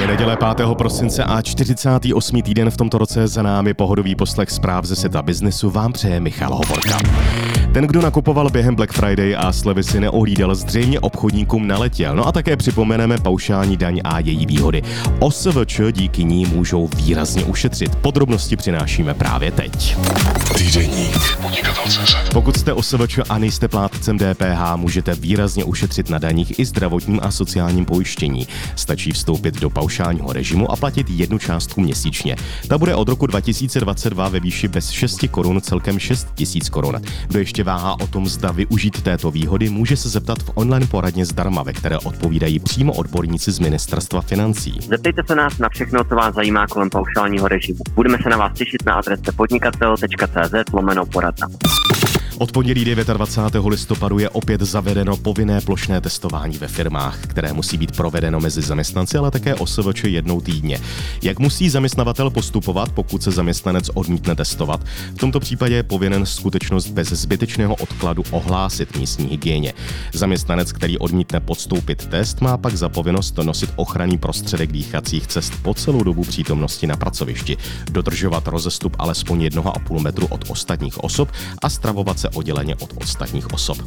Je neděle 5. prosince a 48. týden v tomto roce za námi pohodový poslech zpráv ze světa biznesu vám přeje Michal Hovorka. Ten, kdo nakupoval během Black Friday a slevy si neohlídal, zřejmě obchodníkům naletěl. No a také připomeneme paušální daň a její výhody. OSVČ díky ní můžou výrazně ušetřit. Podrobnosti přinášíme právě teď. Týdeník. Pokud jste OSVČ a nejste plátcem DPH, můžete výrazně ušetřit na daních i zdravotním a sociálním pojištění. Stačí vstoupit do paušálního režimu a platit jednu částku měsíčně. Ta bude od roku 2022 ve výši bez 6 korun celkem 6 tisíc korun. Kdo ještě váhá o tom, zda využít této výhody, může se zeptat v online poradně zdarma, ve které odpovídají přímo odborníci z ministerstva financí. Zeptejte se nás na všechno, co vás zajímá kolem paušálního režimu. Budeme se na vás těšit na adrese podnikatel.cz más o menos por acá. Od pondělí 29. listopadu je opět zavedeno povinné plošné testování ve firmách, které musí být provedeno mezi zaměstnanci, ale také OSVČ jednou týdně. Jak musí zaměstnavatel postupovat, pokud se zaměstnanec odmítne testovat? V tomto případě je povinen skutečnost bez zbytečného odkladu ohlásit místní hygieně. Zaměstnanec, který odmítne podstoupit test, má pak za povinnost nosit ochranný prostředek dýchacích cest po celou dobu přítomnosti na pracovišti, dodržovat rozestup alespoň 1,5 metru od ostatních osob a stravovat se odděleně od ostatních osob.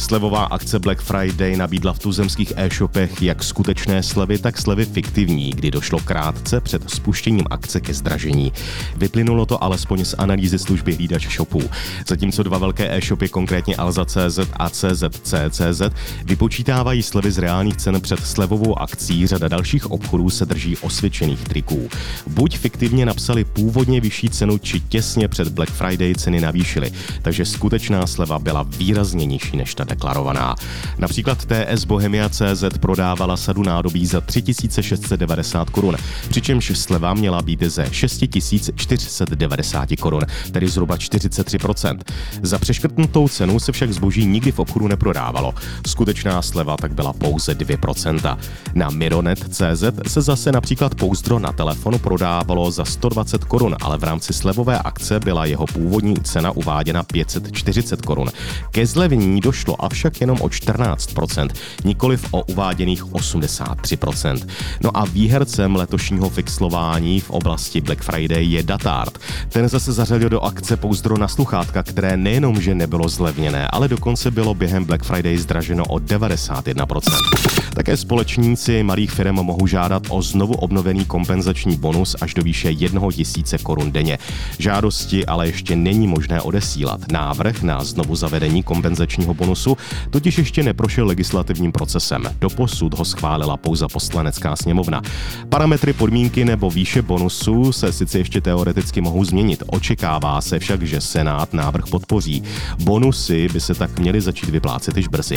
Slevová akce Black Friday nabídla v tuzemských e-shopech jak skutečné slevy, tak slevy fiktivní, kdy došlo krátce před spuštěním akce ke zdražení. Vyplynulo to alespoň z analýzy služby hlídač shopů. Zatímco dva velké e-shopy, konkrétně Alza.cz a CZC.cz, vypočítávají slevy z reálných cen před slevovou akcí, řada dalších obchodů se drží osvědčených triků. Buď fiktivně napsali původně vyšší cenu, či těsně před Black Friday ceny navýšili, takže skutečná sleva byla výrazně nižší než ta deklarovaná. Například TS Bohemia CZ prodávala sadu nádobí za 3690 korun, přičemž sleva měla být ze 6490 korun, tedy zhruba 43%. Za přeškrtnutou cenu se však zboží nikdy v obchodu neprodávalo. Skutečná sleva tak byla pouze 2%. Na Mironet.cz se zase například pouzdro na telefonu prodávalo za 120 korun, ale v rámci slevové akce byla jeho původní cena uváděna 540 korun. Ke zlevnění došlo avšak jenom o 14%, nikoliv o uváděných 83%. No a výhercem letošního fixlování v oblasti Black Friday je Datard. Ten zase zařadil do akce pouzdro na sluchátka, které nejenom, že nebylo zlevněné, ale dokonce bylo během Black Friday zdraženo o 91%. Také společníci malých firm mohou žádat o znovu obnovený kompenzační bonus až do výše 1 tisíce korun denně. Žádosti ale ještě není možné odesílat. Návrh na znovu zavedení kompenzačního bonusu totiž ještě neprošel legislativním procesem. Doposud ho schválila pouze poslanecká sněmovna. Parametry podmínky nebo výše bonusu se sice ještě teoreticky mohou změnit. Očekává se však, že Senát návrh podpoří. Bonusy by se tak měly začít vyplácet již brzy.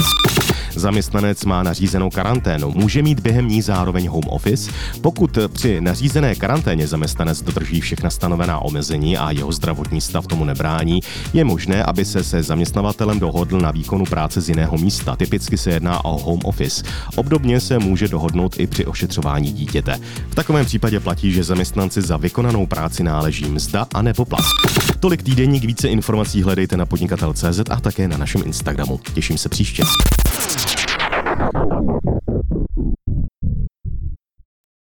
Zaměstnanec má nařízenou karanténu. Může mít během ní zároveň home office? Pokud při nařízené karanténě zaměstnanec dodrží všechna stanovená omezení a jeho zdravotní stav tomu nebrání, je možné, aby se se zaměstnavatelem dohodl na výkonu práce z jiného místa. Typicky se jedná o home office. Obdobně se může dohodnout i při ošetřování dítěte. V takovém případě platí, že zaměstnanci za vykonanou práci náleží mzda a nebo plat. Tolik týdenník, více informací hledejte na podnikatel.cz a také na našem Instagramu. Těším se příště.